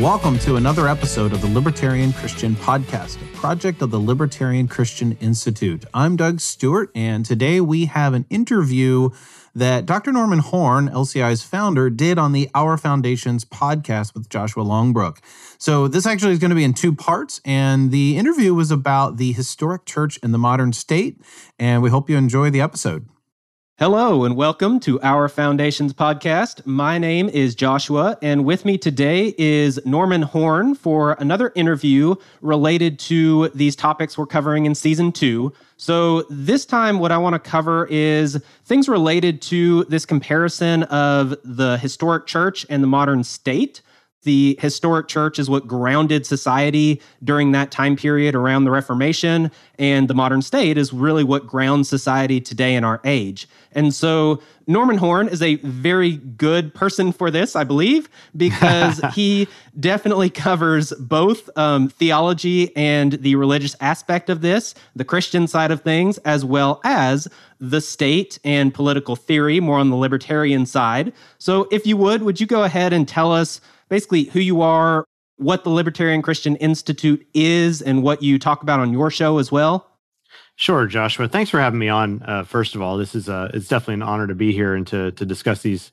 Welcome to another episode of the Libertarian Christian Podcast, a project of the Libertarian Christian Institute. I'm Doug Stuart, and today we have an interview that Dr. Norman Horn, LCI's founder, did on the Our Foundations podcast with Joshua Longbrook. So, this actually is going to be in two parts, and the interview was about the historic church in the modern state, and we hope you enjoy the episode. Hello, and welcome to Our Foundations podcast. My name is Joshua, and with me today is Norman Horn for another interview related to these topics we're covering in season two. So, this time, what I want to cover is things related to this comparison of the historic church and the modern state. The historic church is what grounded society during that time period around the Reformation, and the modern state is really what grounds society today in our age. And so Norman Horn is a very good person for this, I believe, because he definitely covers both um, theology and the religious aspect of this, the Christian side of things, as well as the state and political theory, more on the libertarian side. So if you would, would you go ahead and tell us? basically who you are, what the Libertarian Christian Institute is, and what you talk about on your show as well? Sure, Joshua. Thanks for having me on. Uh, first of all, this is uh, it's definitely an honor to be here and to to discuss these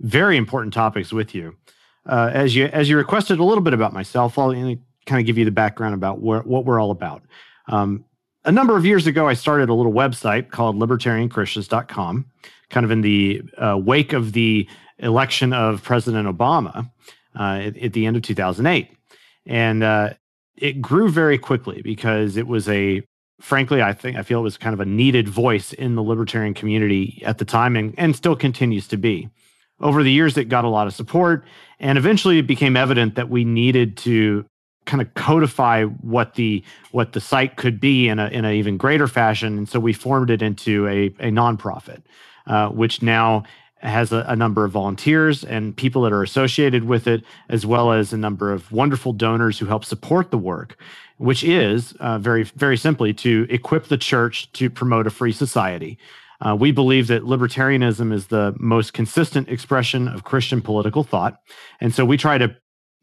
very important topics with you. Uh, as you as you requested a little bit about myself, I'll kind of give you the background about what we're all about. Um, a number of years ago, I started a little website called libertarianchristians.com, kind of in the uh, wake of the election of President Obama uh, at, at, the end of 2008. And uh, it grew very quickly because it was a, frankly, I think, I feel it was kind of a needed voice in the libertarian community at the time and, and still continues to be. Over the years, it got a lot of support. And eventually, it became evident that we needed to kind of codify what the what the site could be in a in an even greater fashion and so we formed it into a a nonprofit uh, which now has a, a, number of volunteers and people that are associated with it, as well as a number of wonderful donors who help support the work, which is uh, very, very simply to equip the church to promote a free society. Uh, we believe that libertarianism is the most consistent expression of Christian political thought. And so we try to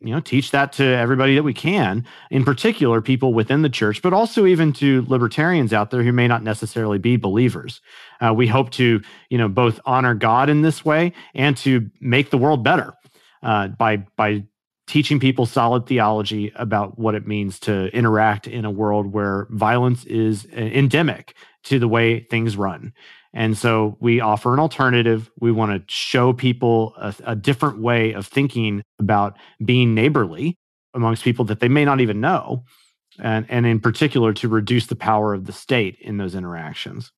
you know teach that to everybody that we can in particular people within the church but also even to libertarians out there who may not necessarily be believers uh, we hope to you know both honor god in this way and to make the world better uh, by by teaching people solid theology about what it means to interact in a world where violence is uh, endemic to the way things run and so we offer an alternative. We want to show people a, a, different way of thinking about being neighborly amongst people that they may not even know. And, and in particular, to reduce the power of the state in those interactions.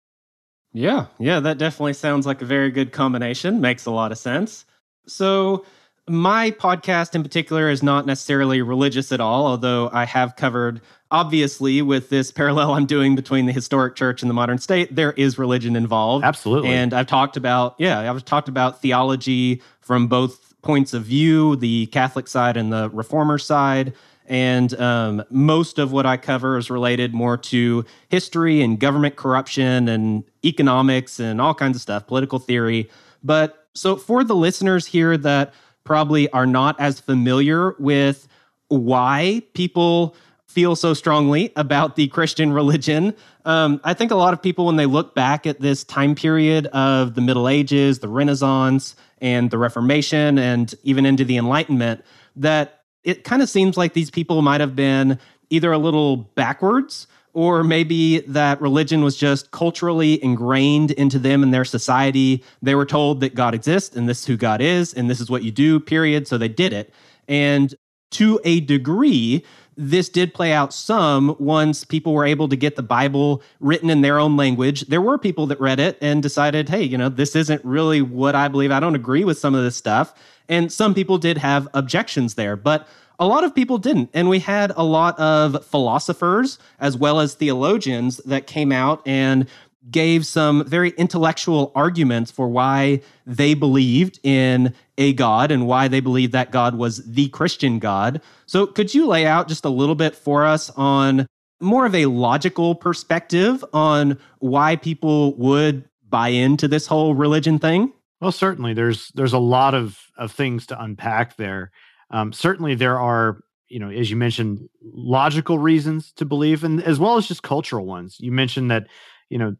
Yeah, yeah, that definitely sounds like a very good combination. Makes a lot of sense. So, my podcast in particular is not necessarily religious at all, although I have covered obviously with this parallel i'm doing between the historic church and the modern state there is religion involved. Absolutely. And i've talked about yeah i've talked about theology from both points of view the catholic side and the reformer side. And um, most of what i cover is related more to history and government corruption and economics and all kinds of stuff political theory. But so for the listeners here that probably are not as familiar with why people feel so strongly about the Christian religion. Um, I think a lot of people, when they look back at this time period of the Middle Ages, the Renaissance, and the Reformation, and even into the Enlightenment, that it kind of seems like these people might have been either a little backwards or maybe that religion was just culturally ingrained into them and their society. They were told that God exists and this is who God is and this is what you do, period. So they did it. And to a degree, this did play out some once people were able to get the Bible written in their own language. There were people that read it and decided, hey, you know, this isn't really what I believe. I don't agree with some of this stuff. And some people did have objections there. But a lot of people didn't. And we had a lot of philosophers as well as theologians that came out and gave some very intellectual arguments for why they believed in a God and why they believed that God was the Christian God. So, could you lay out just a little bit for us on more of a logical perspective on why people would buy into this whole religion thing? Well, certainly there's there's a lot of of things to unpack there. Um, certainly there are you know as you mentioned logical reasons to believe and as well as just cultural ones. You mentioned that you know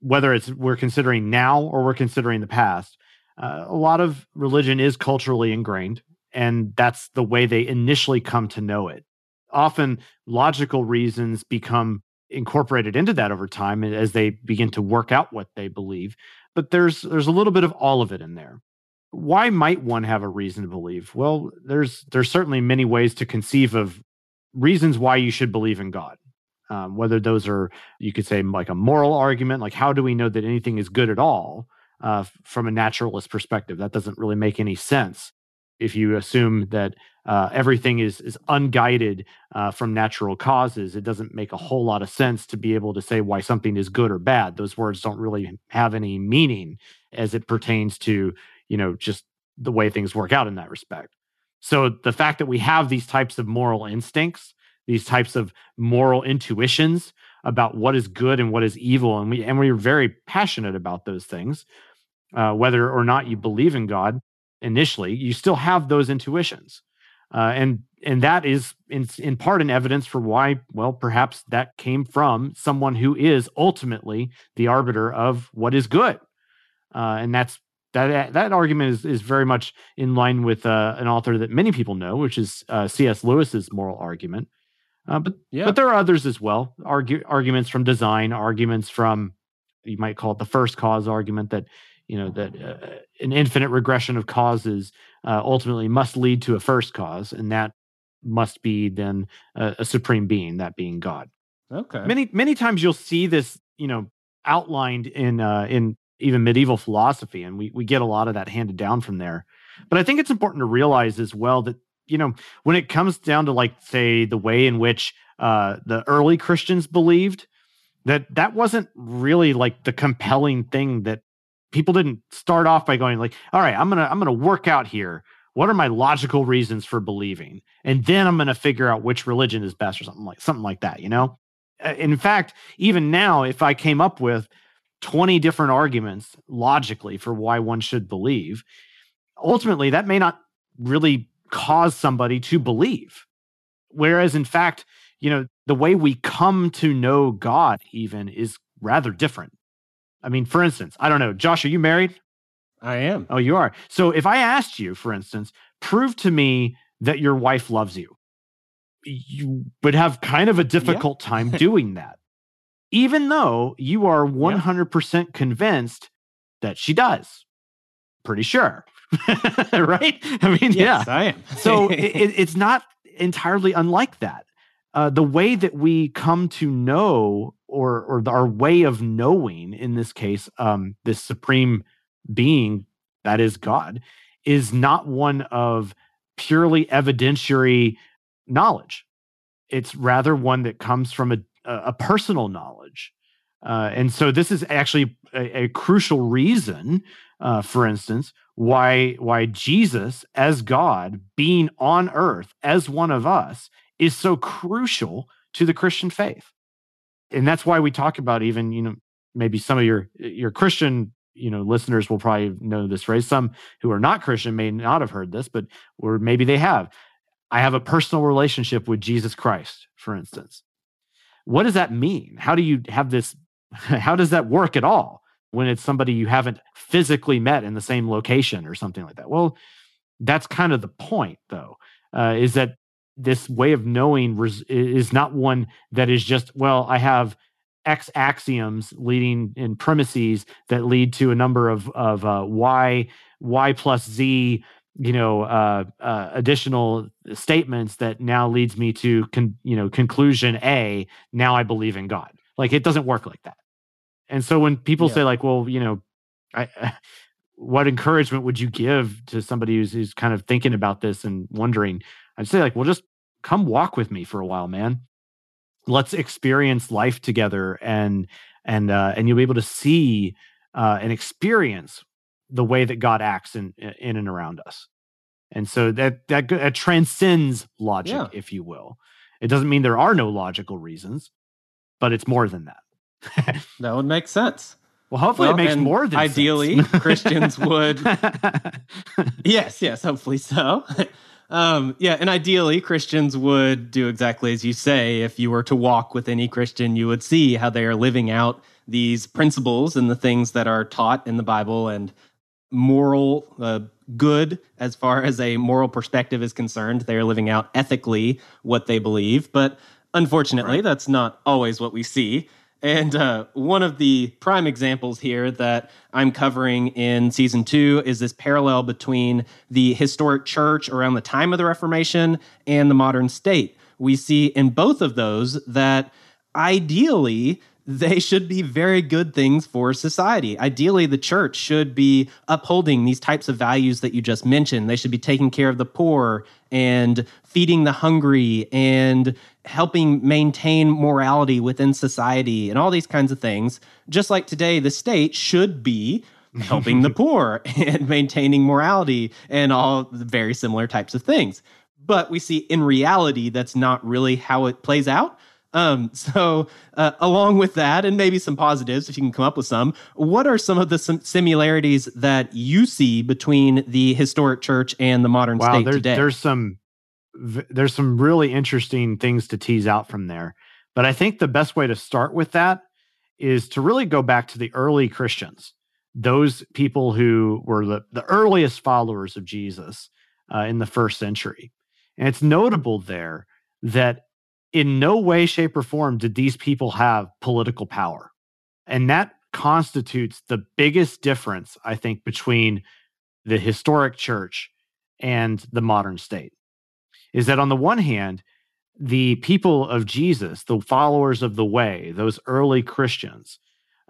whether it's we're considering now or we're considering the past uh, a lot of religion is culturally ingrained and that's the way they initially come to know it. Often logical reasons become incorporated into that over time as they begin to work out what they believe but there's there's a little bit of all of it in there why might one have a reason to believe? Well there's there's certainly many ways to conceive of reasons why you should believe in god. Um, whether those are you could say like a moral argument like how do we know that anything is good at all uh, from a naturalist perspective? That doesn't really make any sense. If you assume that uh, everything is is unguided uh, from natural causes, it doesn't make a whole lot of sense to be able to say why something is good or bad. Those words don't really have any meaning as it pertains to you know just the way things work out in that respect. So the fact that we have these types of moral instincts, these types of moral intuitions about what is good and what is evil, and we and we're very passionate about those things, uh, whether or not you believe in God initially, you still have those intuitions. Uh, and and that is in in part an evidence for why well perhaps that came from someone who is ultimately the arbiter of what is good uh, and that's that that argument is is very much in line with uh, an author that many people know which is uh, C.S. Lewis's moral argument uh, but yeah. but there are others as well argue, arguments from design arguments from you might call it the first cause argument that you know that uh, an infinite regression of causes uh, ultimately must lead to a first cause, and that must be then a, a supreme being, that being God. Okay. Many many times you'll see this, you know, outlined in uh, in even medieval philosophy, and we we get a lot of that handed down from there. But I think it's important to realize as well that you know when it comes down to like say the way in which uh, the early Christians believed that that wasn't really like the compelling thing that people didn't start off by going like all right i'm gonna i'm gonna work out here. What are my logical reasons for believing? And then i'm gonna figure out which religion is best or something like something like that you know? In fact even now if i came up with 20 different arguments logically for why one should believe ultimately that may not really cause somebody to believe whereas in fact you know the way we come to know god even is rather different I mean, for instance, I don't know, Josh, are you married? I am. Oh, you are. So if I asked you, for instance, prove to me that your wife loves you, you would have kind of a difficult yeah. time doing that, even though you are 100% yeah. convinced that she does. Pretty sure. right? I mean, yes, yeah. I am. so it, it's not entirely unlike that. Uh, the way that we come to know or or our way of knowing in this case um this supreme being that is god is not one of purely evidentiary knowledge it's rather one that comes from a a personal knowledge. Uh, and so this is actually a, a crucial reason uh, for instance why why jesus as god being on earth as one of us is so crucial to the christian faith. And that's why we talk about even you know maybe some of your your christian you know listeners will probably know this phrase some who are not christian may not have heard this but or maybe they have. I have a personal relationship with jesus christ for instance what does that mean? How do you have this how does that work at all when it's somebody you haven't physically met in the same location or something like that? Well that's kind of the point though uh, is that this way of knowing res- is not one that is just well i have x axioms leading in premises that lead to a number of of uh, y y plus z you know uh, uh, additional statements that now leads me to con- you know conclusion a now i believe in god like it doesn't work like that and so when people yeah. say like well you know I, what encouragement would you give to somebody who's, who's kind of thinking about this and wondering I'd say like, well, just come walk with me for a while, man. Let's experience life together, and and uh, and you'll be able to see uh, and experience the way that God acts in in and around us. And so that that, that transcends logic, yeah. if you will. It doesn't mean there are no logical reasons, but it's more than that. that would make sense. Well, hopefully well, it makes more than ideally Christians would. yes, yes, hopefully so. Um, yeah, and ideally Christians would do exactly as you say. If you were to walk with any Christian, you would see how they are living out these principles and the things that are taught in the Bible and moral uh, good as far as a moral perspective is concerned. They are living out ethically what they believe, but unfortunately, right. that's not always what we see. And uh, one of the prime examples here that I'm covering in season two is this parallel between the historic church around the time of the Reformation and the modern state. We see in both of those that ideally they should be very good things for society. Ideally, the church should be upholding these types of values that you just mentioned. They should be taking care of the poor and feeding the hungry and helping maintain morality within society and all these kinds of things. Just like today, the state should be helping the poor and maintaining morality and all very similar types of things. But we see in reality, that's not really how it plays out. Um, so, uh, along with that, and maybe some positives, if you can come up with some, what are some of the similarities that you see between the historic church and the modern wow, state there, today? There's some there's some really interesting things to tease out from there. But I think the best way to start with that is to really go back to the early Christians, those people who were the, the earliest followers of Jesus uh, in the first century. And it's notable there that in no way, shape, or form did these people have political power. And that constitutes the biggest difference, I think, between the historic church and the modern state. Is that on the one hand, the people of Jesus, the followers of the way, those early Christians,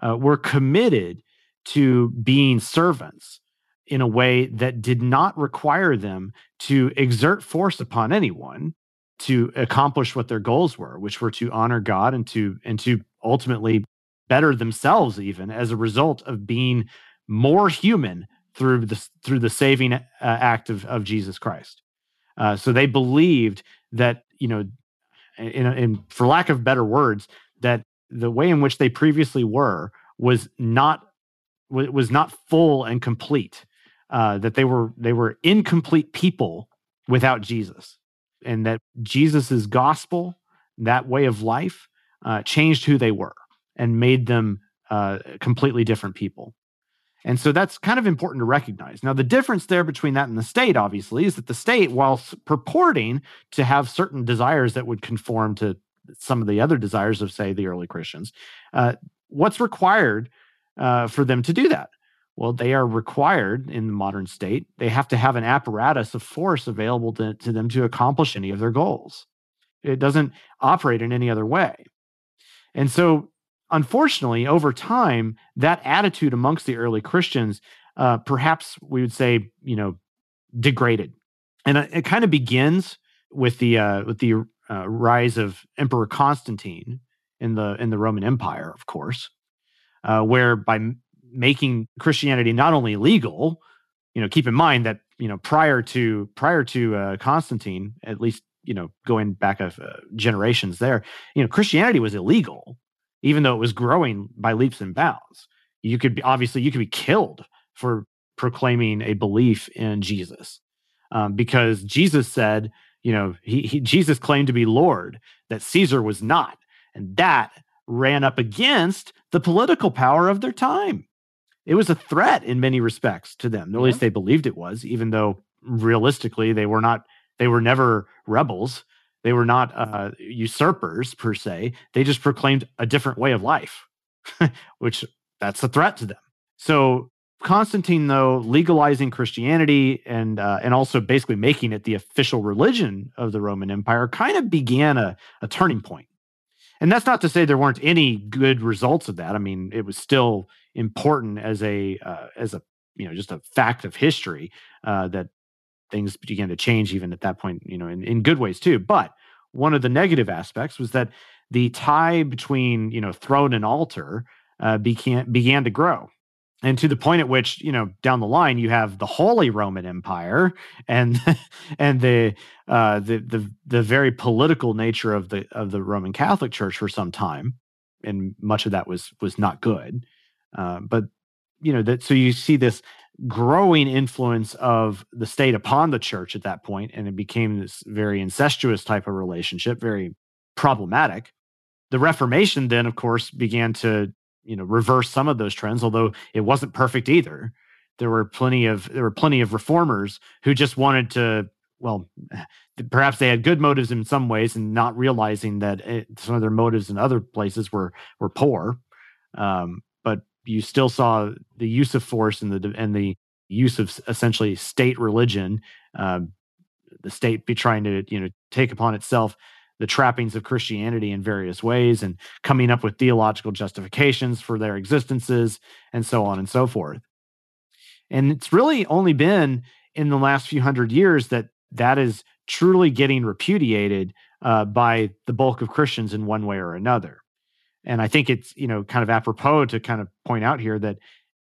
uh, were committed to being servants in a way that did not require them to exert force upon anyone to accomplish what their goals were, which were to honor God and to and to ultimately better themselves even as a result of being more human through the through the saving uh, act of, of Jesus Christ. Uh, so they believed that you know, in, in for lack of better words, that the way in which they previously were was not was not full and complete. Uh, that they were they were incomplete people without Jesus and that Jesus's gospel, that way of life, uh, changed who they were and made them uh, completely different people. And so that's kind of important to recognize. Now, the difference there between that and the state, obviously, is that the state, while purporting to have certain desires that would conform to some of the other desires of, say, the early Christians, uh, what's required uh, for them to do that? Well, they are required in the modern state. They have to have an apparatus of force available to, to them to accomplish any of their goals. It doesn't operate in any other way. And so, unfortunately, over time, that attitude amongst the early Christians, uh, perhaps we would say, you know, degraded. And it, it kind of begins with the uh, with the uh, rise of Emperor Constantine in the in the Roman Empire, of course, uh, where by making Christianity not only legal, you know, keep in mind that you know prior to prior to uh, Constantine, at least you know going back of uh, generations there, you know, Christianity was illegal, even though it was growing by leaps and bounds. You could be obviously you could be killed for proclaiming a belief in Jesus, um, because Jesus said, you know, he, he Jesus claimed to be Lord, that Caesar was not, and that ran up against the political power of their time it was a threat in many respects to them. At least they believed it was, even though realistically they were not. They were never rebels. They were not uh, usurpers per se. They just proclaimed a different way of life, which that's a threat to them. So Constantine, though, legalizing Christianity and uh, and also basically making it the official religion of the Roman Empire, kind of began a, a turning point. And that's not to say there weren't any good results of that. I mean, it was still important as a uh, as a you know just a fact of history uh, that things began to change even at that point, you know, in, in good ways too. But one of the negative aspects was that the tie between, you know, throne and altar uh, began began to grow and to the point at which you know down the line you have the Holy Roman Empire and and the uh, the the the very political nature of the of the Roman Catholic Church for some time, and much of that was was not good. Uh, but you know that so you see this growing influence of the state upon the church at that point, and it became this very incestuous type of relationship, very problematic. The Reformation then, of course, began to you know reverse some of those trends although it wasn't perfect either there were plenty of there were plenty of reformers who just wanted to well perhaps they had good motives in some ways and not realizing that it, some of their motives in other places were were poor um, but you still saw the use of force and the and the use of essentially state religion uh, the state be trying to you know take upon itself the trappings of Christianity in various ways and coming up with theological justifications for their existences and so on and so forth. And it's really only been in the last few hundred years that that is truly getting repudiated uh, by the bulk of Christians in one way or another. And I think it's you know kind of apropos to kind of point out here that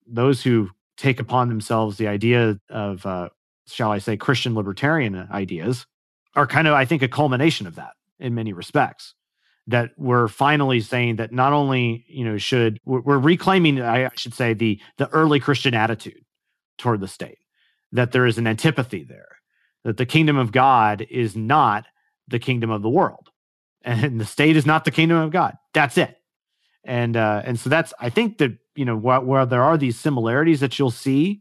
those who take upon themselves the idea of uh, shall I say Christian libertarian ideas are kind of I think a culmination of that in many respects that we're finally saying that not only you know should we're reclaiming i should say the the early christian attitude toward the state that there is an antipathy there that the kingdom of god is not the kingdom of the world and the state is not the kingdom of god. That's it and uh and so that's i think that you know where, where there are these similarities that you'll see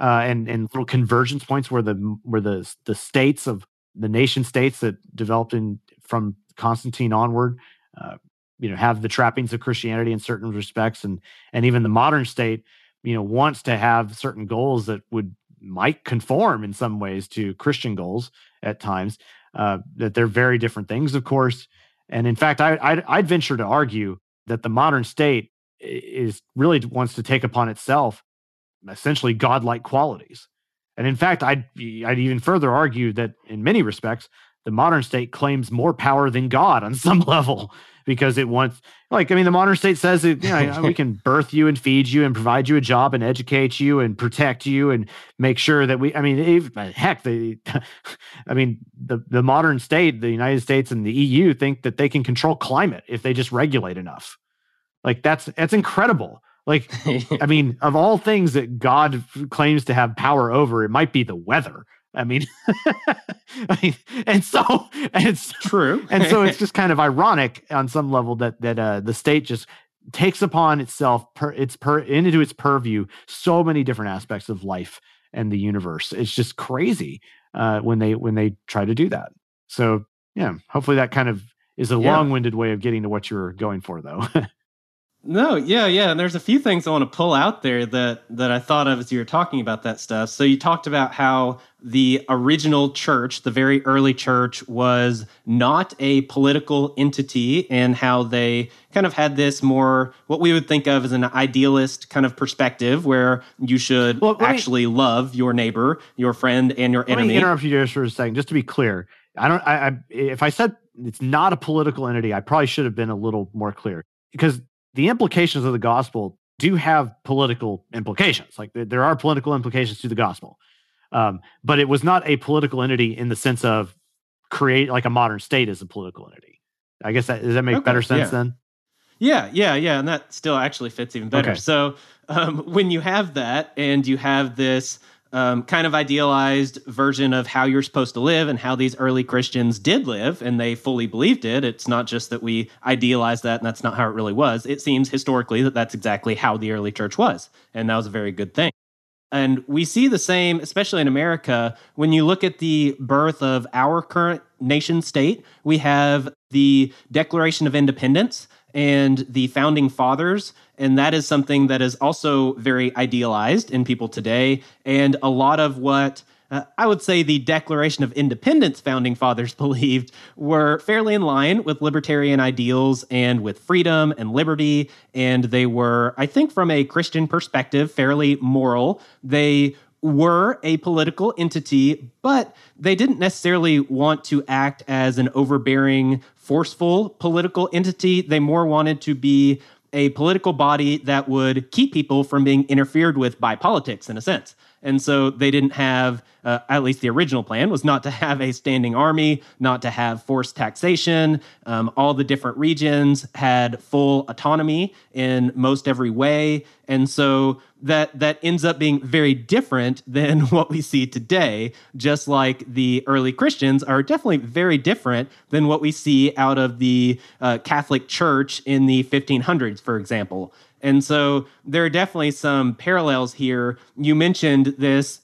uh and and little convergence points where the where the the states of the nation states that developed in from Constantine onward, uh, you know, have the trappings of Christianity in certain respects, and and even the modern state, you know, wants to have certain goals that would might conform in some ways to Christian goals at times. Uh, that they're very different things, of course. And in fact, I, I'd, I'd venture to argue that the modern state is really wants to take upon itself essentially godlike qualities. And in fact, I'd I'd even further argue that in many respects, the modern state claims more power than God on some level because it wants, like, I mean, the modern state says that you know, we can birth you and feed you and provide you a job and educate you and protect you and make sure that we, I mean, if, heck, the, I mean, the, the modern state, the United States and the EU think that they can control climate if they just regulate enough. Like, that's, that's incredible. Like, I mean, of all things that God claims to have power over, it might be the weather I mean, I mean, and so and it's true, and so it's just kind of ironic on some level that that uh, the state just takes upon itself per, its per into its purview so many different aspects of life and the universe. It's just crazy uh, when they when they try to do that. So yeah, hopefully that kind of is a yeah. long-winded way of getting to what you're going for, though. No, yeah, yeah. And there's a few things I want to pull out there that that I thought of as you were talking about that stuff. So you talked about how the original church, the very early church, was not a political entity, and how they kind of had this more what we would think of as an idealist kind of perspective, where you should well, actually me, love your neighbor, your friend, and your enemy. Let me interrupt you just for a second, just to be clear. I don't. I, I if I said it's not a political entity, I probably should have been a little more clear because the implications of the gospel do have political implications. Like there are political implications to the gospel, um, but it was not a political entity in the sense of create like a modern state as a political entity. I guess that does that make okay, better sense yeah. then? Yeah, yeah, yeah, and that still actually fits even better. Okay. So um, when you have that, and you have this um, kind of idealized version of how you're supposed to live and how these early Christians did live, and they fully believed it. It's not just that we idealize that and that's not how it really was. It seems historically that that's exactly how the early church was, and that was a very good thing. And we see the same, especially in America, when you look at the birth of our current nation state. We have the Declaration of Independence and the founding fathers. And that is something that is also very idealized in people today. And a lot of what uh, I would say the Declaration of Independence founding fathers believed were fairly in line with libertarian ideals and with freedom and liberty. And they were, I think, from a Christian perspective, fairly moral. They were a political entity, but they didn't necessarily want to act as an overbearing, forceful political entity. They more wanted to be a political body that would keep people from being interfered with by politics, in a sense. And so they didn't have, uh, at least the original plan was not to have a standing army, not to have forced taxation. Um, all the different regions had full autonomy in most every way. And so that that ends up being very different than what we see today just like the early christians are definitely very different than what we see out of the uh, catholic church in the 1500s for example and so there are definitely some parallels here. You mentioned this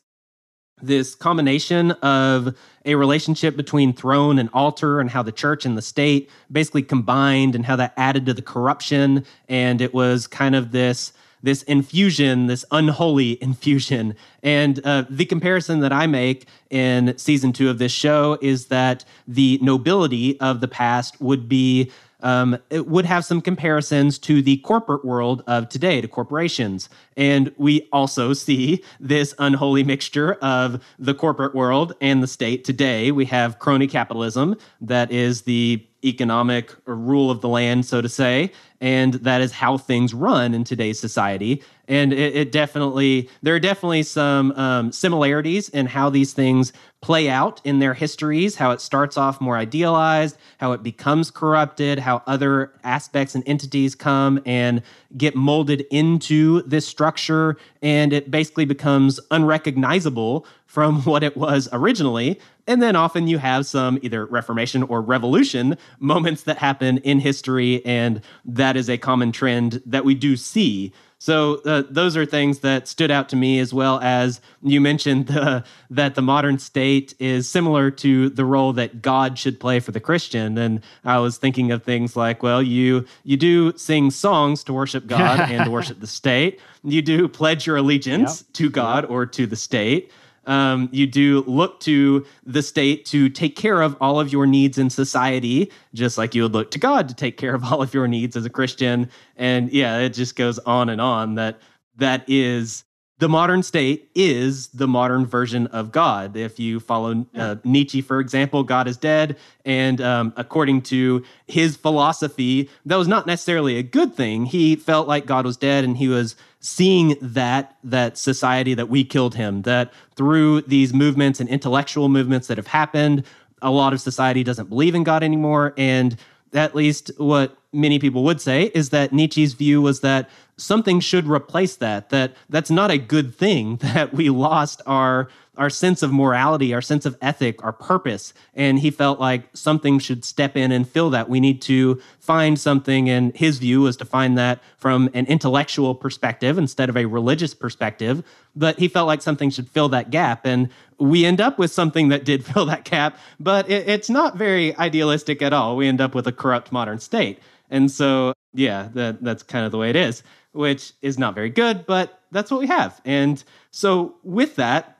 this combination of a relationship between throne and altar and how the church and the state basically combined and how that added to the corruption and it was kind of this this infusion this unholy infusion and uh, the comparison that i make in season two of this show is that the nobility of the past would be um, it would have some comparisons to the corporate world of today, to corporations. And we also see this unholy mixture of the corporate world and the state today. We have crony capitalism, that is the economic rule of the land, so to say, and that is how things run in today's society. And it, it definitely, there are definitely some um, similarities in how these things play out in their histories, how it starts off more idealized, how it becomes corrupted, how other aspects and entities come and get molded into this structure, and it basically becomes unrecognizable from what it was originally. And then often you have some either Reformation or Revolution moments that happen in history, and that is a common trend that we do see. So uh, those are things that stood out to me, as well as you mentioned the, that the modern state is similar to the role that God should play for the Christian. And I was thinking of things like, well, you you do sing songs to worship God and to worship the state. You do pledge your allegiance yep. to God yep. or to the state um, you do look to the state to take care of all of your needs in society, just like you would look to God to take care of all of your needs as a Christian. And yeah, it just goes on and on that that is the modern state is the modern version of God. If you follow uh, Nietzsche, for example, God is dead. And um, according to his philosophy, that was not necessarily a good thing. He felt like God was dead and he was seeing that that society that we killed him that through these movements and intellectual movements that have happened a lot of society doesn't believe in god anymore. And at least what many people would say is that Nietzsche's view was that something should replace that that that's not a good thing that we lost our our sense of morality our sense of ethic our purpose. And he felt like something should step in and fill that. We need to find something and his view was to find that from an intellectual perspective instead of a religious perspective. But he felt like something should fill that gap. And we end up with something that did fill that gap but it, it's not very idealistic at all. We end up with a corrupt modern state. And so yeah that, that's kind of the way it is which is not very good, but that's what we have. And so, with that,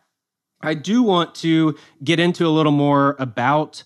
I do want to get into a little more about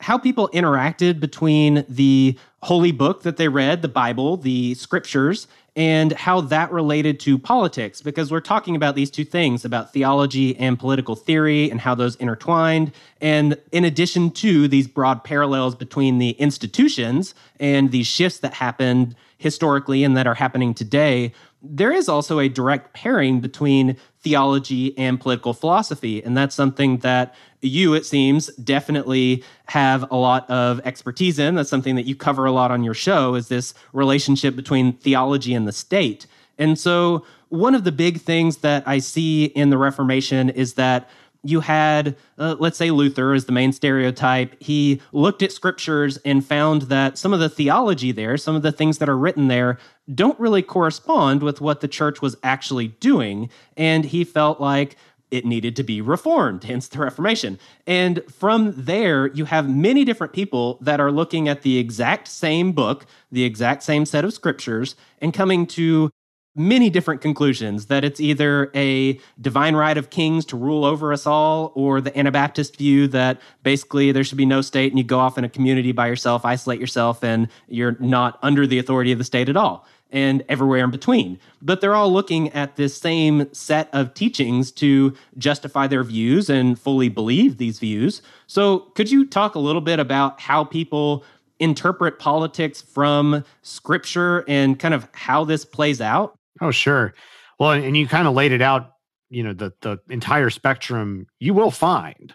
how people interacted between the holy book that they read, the Bible, the scriptures, and how that related to politics, because we're talking about these two things about theology and political theory and how those intertwined. And in addition to these broad parallels between the institutions and these shifts that happened historically and that are happening today, there is also a direct pairing between theology and political philosophy. And that's something that you, it seems, definitely have a lot of expertise in. That's something that you cover a lot on your show is this relationship between theology and the state. And so one of the big things that I see in the Reformation is that you had, uh, let's say, Luther is the main stereotype. He looked at scriptures and found that some of the theology there, some of the things that are written there, don't really correspond with what the church was actually doing. And he felt like it needed to be reformed, hence the Reformation. And from there, you have many different people that are looking at the exact same book, the exact same set of scriptures, and coming to many different conclusions that it's either a divine right of kings to rule over us all or the Anabaptist view that basically there should be no state and you go off in a community by yourself, isolate yourself, and you're not under the authority of the state at all. and everywhere in between. But they're all looking at this same set of teachings to justify their views and fully believe these views. So, could you talk a little bit about how people interpret politics from scripture and kind of how this plays out? Oh, sure. Well, and you kind of laid it out, you know, the the entire spectrum you will find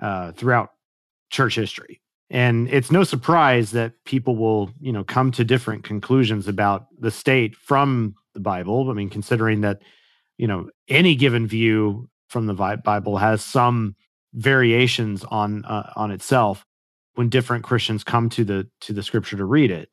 uh, throughout church history. And it's no surprise that people will, you know, come to different conclusions about the state from the Bible. I mean, considering that, you know, any given view from the Bible has some variations on uh, on itself when different Christians come to the to the scripture to read it.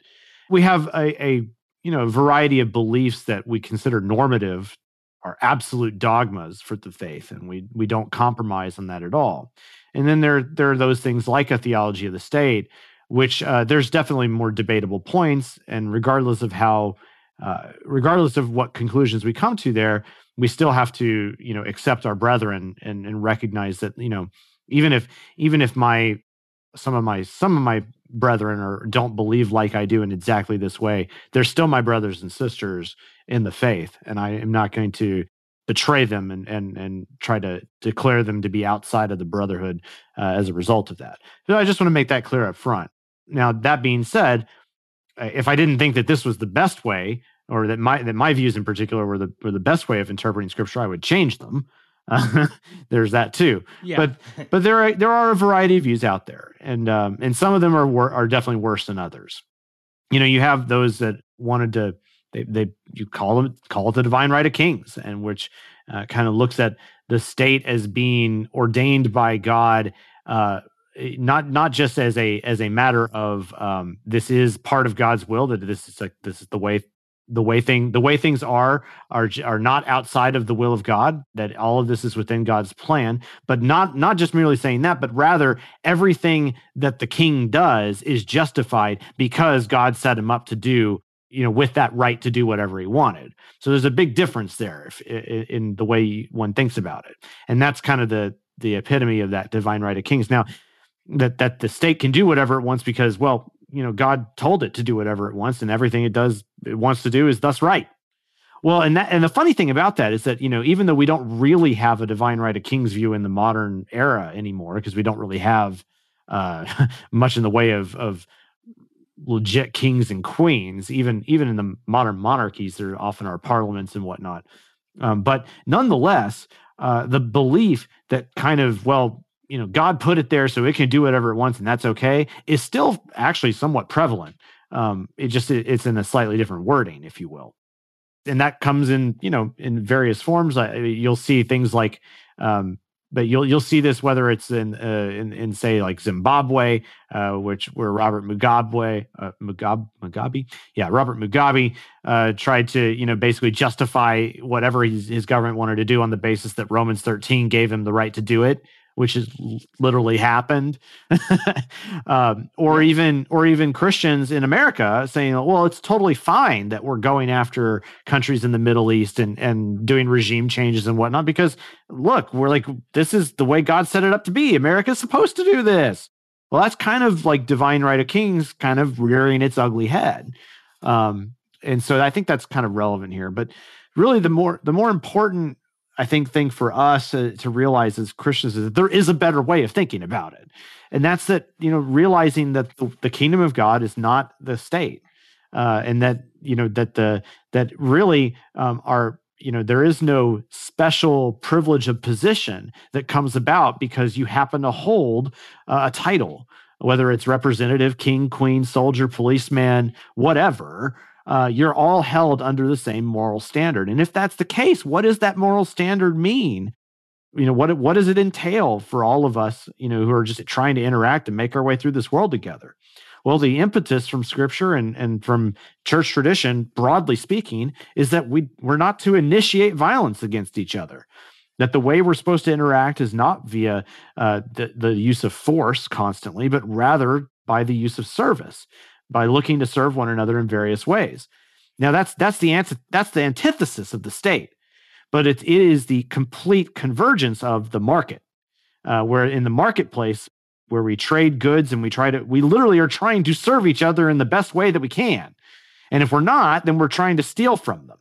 We have a, a you know a variety of beliefs that we consider normative are absolute dogmas for the faith and we we don't compromise on that at all. And then there there are those things like a theology of the state which uh, there's definitely more debatable points and regardless of how uh, regardless of what conclusions we come to there we still have to you know accept our brethren and, and recognize that you know even if even if my some of my some of my brethren or don't believe like I do in exactly this way, they're still my brothers and sisters in the faith, and I am not going to betray them and and and try to declare them to be outside of the brotherhood uh, as a result of that. So I just want to make that clear up front. Now that being said, if I didn't think that this was the best way, or that my that my views in particular were the were the best way of interpreting scripture, I would change them. Uh, there's that too. Yeah. But but there are there are a variety of views out there, and um, and some of them are wor- are definitely worse than others. You know, you have those that wanted to they they you call them call it the divine right of kings, and which uh, kind of looks at the state as being ordained by God. Uh, not not just as a as a matter of um, this is part of God's will that this is like this is the way the way thing the way things are are are not outside of the will of God that all of this is within God's plan but not not just merely saying that but rather everything that the king does is justified because God set him up to do you know with that right to do whatever he wanted. So there's a big difference there if, in the way one thinks about it. And that's kind of the the epitome of that divine right of kings. Now that that the state can do whatever it wants because well you know god told it to do whatever it wants and everything it does it wants to do is thus right. Well and that and the funny thing about that is that you know even though we don't really have a divine right of kings view in the modern era anymore because we don't really have uh, much in the way of of legit kings and queens even even in the modern monarchies there often are parliaments and whatnot. Um, but nonetheless uh, the belief that kind of well you know, God put it there so it can do whatever it wants and that's okay is still actually somewhat prevalent. Um, it just it, it's in a slightly different wording, if you will, and that comes in you know in various forms. Uh, you'll see things like, um, but you'll you'll see this whether it's in uh, in, in say like Zimbabwe, uh, which where Robert Mugabe, uh, Mugabe, Mugabe, yeah, Robert Mugabe uh, tried to you know basically justify whatever his, his government wanted to do on the basis that Romans 13 gave him the right to do it which has literally happened, um, or even or even Christians in America saying, "Well, it's totally fine that we're going after countries in the Middle East and and doing regime changes and whatnot because look, we're like this is the way God set it up to be. America's supposed to do this." Well, that's kind of like divine right of kings, kind of rearing its ugly head, um, and so I think that's kind of relevant here. But really, the more the more important I think thing for us uh, to realize as Christians is that there is a better way of thinking about it, and that's that you know realizing that the, the kingdom of God is not the state, uh, and that you know that the that really um, are you know there is no special privilege of position that comes about because you happen to hold uh, a title whether it's representative king queen soldier policeman whatever uh, you're all held under the same moral standard. And if that's the case, what does that moral standard mean? You know, what what does it entail for all of us, you know, who are just trying to interact and make our way through this world together? Well, the impetus from scripture and, and from church tradition, broadly speaking, is that we, we're not to initiate violence against each other. That the way we're supposed to interact is not via uh, the, the use of force constantly, but rather by the use of service by looking to serve one another in various ways. Now that's that's the answer that's the antithesis of the state, but it, it is the complete convergence of the market, uh, where in the marketplace where we trade goods and we try to we literally are trying to serve each other in the best way that we can, And if we're not, then we're trying to steal from them.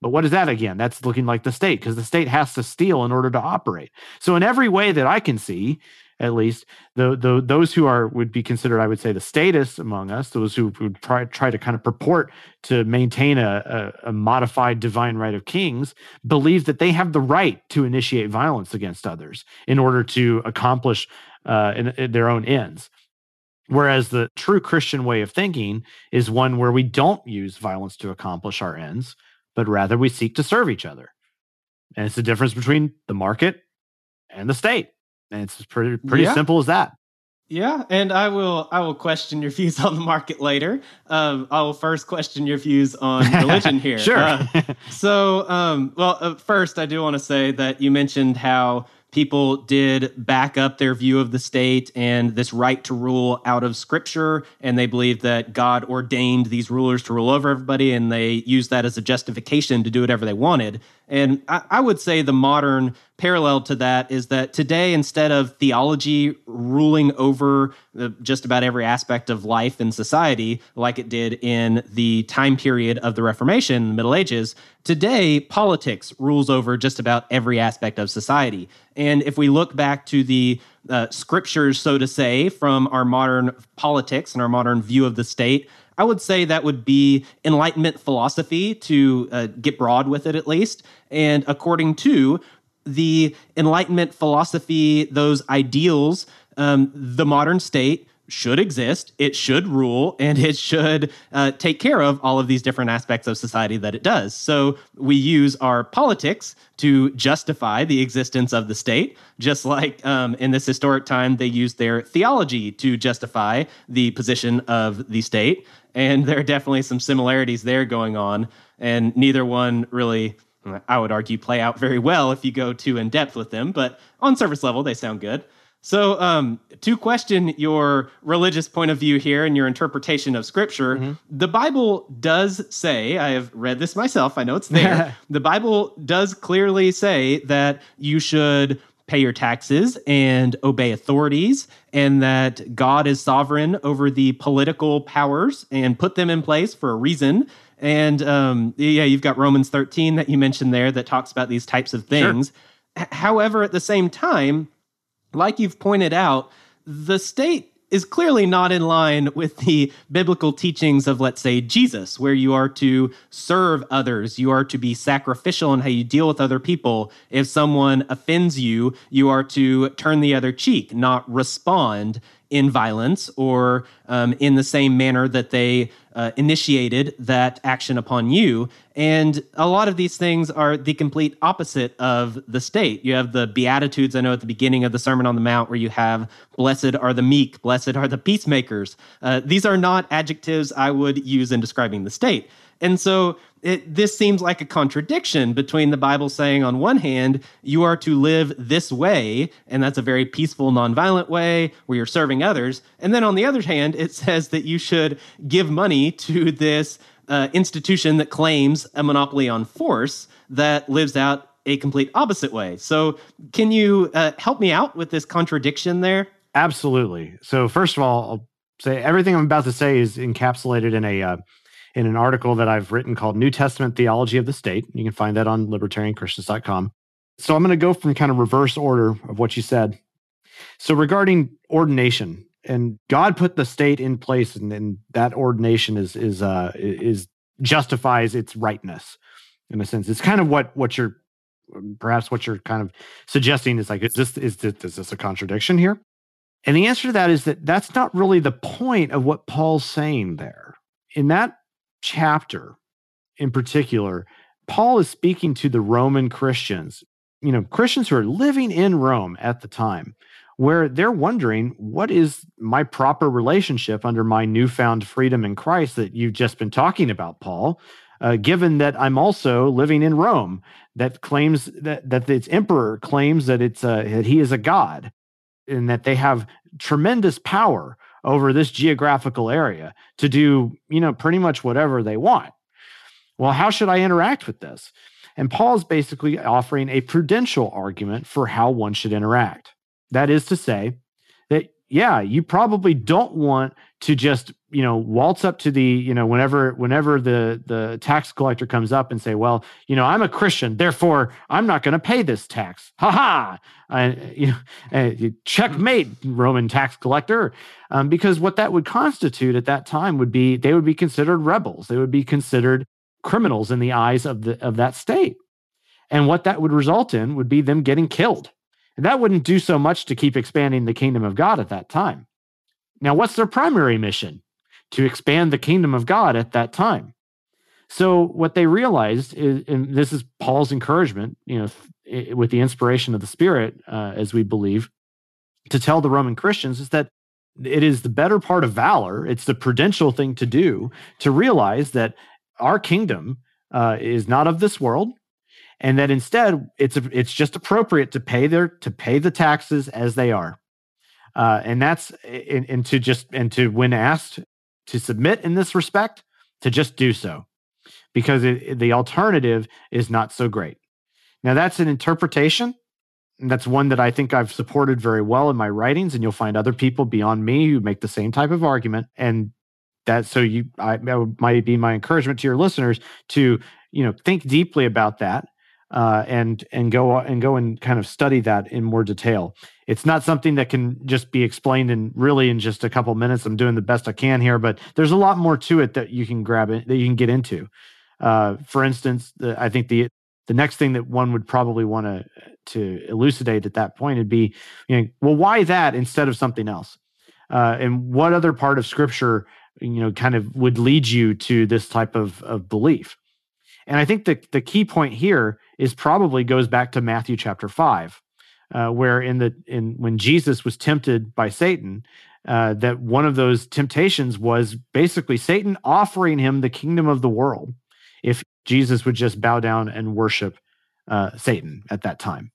But what is that again? That's looking like the state because the state has to steal in order to operate. So in every way that I can see, at least the, the those who are would be considered, I would say, the statists among us, those who would try try to kind of purport to maintain a, a, a modified divine right of kings, believe that they have the right to initiate violence against others in order to accomplish uh, in, in their own ends. Whereas the true Christian way of thinking is one where we don't use violence to accomplish our ends, but rather we seek to serve each other. And it's the difference between the market and the state. And it's pretty pretty Yeah. simple as that. Yeah, and I will I will question your views on the market later. Um, I will first question your views on religion here. Sure. Uh, so, um, well, uh, first, I do want to say that you mentioned how people did back up their view of the state and this right to rule out of scripture, and they believed that God ordained these rulers to rule over everybody, and they used that as a justification to do whatever they wanted. And I, I would say the modern parallel to that is that today, instead of theology ruling over uh, just about every aspect of life and society, like it did in the time period of the Reformation, the Middle Ages, today politics rules over just about every aspect of society. And if we look back to the uh, scriptures, so to say, from our modern politics and our modern view of the state, I would say that would be Enlightenment philosophy, to uh, get broad with it at least. And according to the Enlightenment philosophy, those ideals, um, the modern state should exist, it should rule, and it should uh, take care of all of these different aspects of society that it does. So we use our politics to justify the existence of the state, just like um, in this historic time, they used their theology to justify the position of the state. And there are definitely some similarities there going on, and neither one really. I would argue play out very well if you go too in depth with them, but on surface level, they sound good. So, um, to question your religious point of view here and your interpretation of scripture, the Bible does say, I have read this myself, I know it's there. the Bible does clearly say that you should pay your taxes and obey authorities, and that God is sovereign over the political powers and put them in place for a reason. And um, yeah, you've got Romans 13 that you mentioned there that talks about these types of things. H- However, at the same time, like you've pointed out, the state is clearly not in line with the biblical teachings of, let's say, Jesus, where you are to serve others, you are to be sacrificial in how you deal with other people. If someone offends you, you are to turn the other cheek, not respond in violence or um, in the same manner that they uh, initiated that action upon you. And a lot of these things are the complete opposite of the state. You have the Beatitudes, I know at the beginning of the Sermon on the Mount, where you have, Blessed are the meek, blessed are the peacemakers. Uh, these are not adjectives I would use in describing the state. And so it, this seems like a contradiction between the Bible saying, on one hand, you are to live this way, and that's a very peaceful, nonviolent way where you're serving others. And then on the other hand, it says that you should give money to this uh, institution that claims a monopoly on force that lives out a complete opposite way. So, can you uh, help me out with this contradiction there? Absolutely. So first of all, I'll say everything I'm about to say is encapsulated in a uh, in an article that I've written called New Testament Theology of the State. You can find that on libertarianchristians.com. So I'm going to go from kind of reverse order of what you said. So regarding ordination, and God put the state in place, and, and that ordination is is uh, is justifies its rightness in a sense. It's kind of what what you're perhaps what you're kind of suggesting is like is this is this, is this a contradiction here? And the answer to that is that that's not really the point of what Paul's saying there. In that chapter in particular, Paul is speaking to the Roman Christians, you know, Christians who are living in Rome at the time, where they're wondering, what is my proper relationship under my newfound freedom in Christ that you've just been talking about, Paul? Uh, given that I'm also living in Rome, that claims that that its emperor claims that it's uh, that he is a god, and that they have tremendous power over this geographical area to do, you know, pretty much whatever they want. Well, how should I interact with this? And Paul's basically offering a prudential argument for how one should interact. That is to say, yeah, you probably don't want to just you know waltz up to the you know whenever whenever the the tax collector comes up and say well you know i'm a christian therefore i'm not going to pay this tax. Ha ha! And you know checkmate roman tax collector. Um, because what that would constitute at that time would be they would be considered rebels. They would be considered criminals in the eyes of the of that state. And what that would result in would be them getting killed and that wouldn't do so much to keep expanding the kingdom of god at that time now, what's their primary mission? To expand the kingdom of God at that time. So, what they realized is, and this is Paul's encouragement, you know, with the inspiration of the Spirit, uh, as we believe, to tell the Roman Christians is that it is the better part of valor. It's the prudential thing to do to realize that our kingdom uh, is not of this world, and that instead it's it's just appropriate to pay their to pay the taxes as they are. Uh, and that's and, and to just and to when asked to submit in this respect to just do so. Because it, the alternative is not so great. Now that's an interpretation. And that's one that i think i've supported very well in my writings and you'll find other people beyond me who make the same type of argument. And that so you I, that might be my encouragement to your listeners to you know think deeply about that uh, and and go and go and kind of study that in more detail. It's not something that can just be explained in really in just a couple minutes. I'm doing the best I can here, but there's a lot more to it that you can grab it that you can get into. Uh, for instance, the, I think the the next thing that one would probably want to to elucidate at that point would be, you know, well, why that instead of something else? Uh, and what other part of Scripture, you know, kind of would lead you to this type of of belief? And I think the the key point here is probably goes back to Matthew chapter five, uh, where in the in when Jesus was tempted by Satan, uh, that one of those temptations was basically Satan offering him the kingdom of the world if Jesus would just bow down and worship uh, Satan at that time.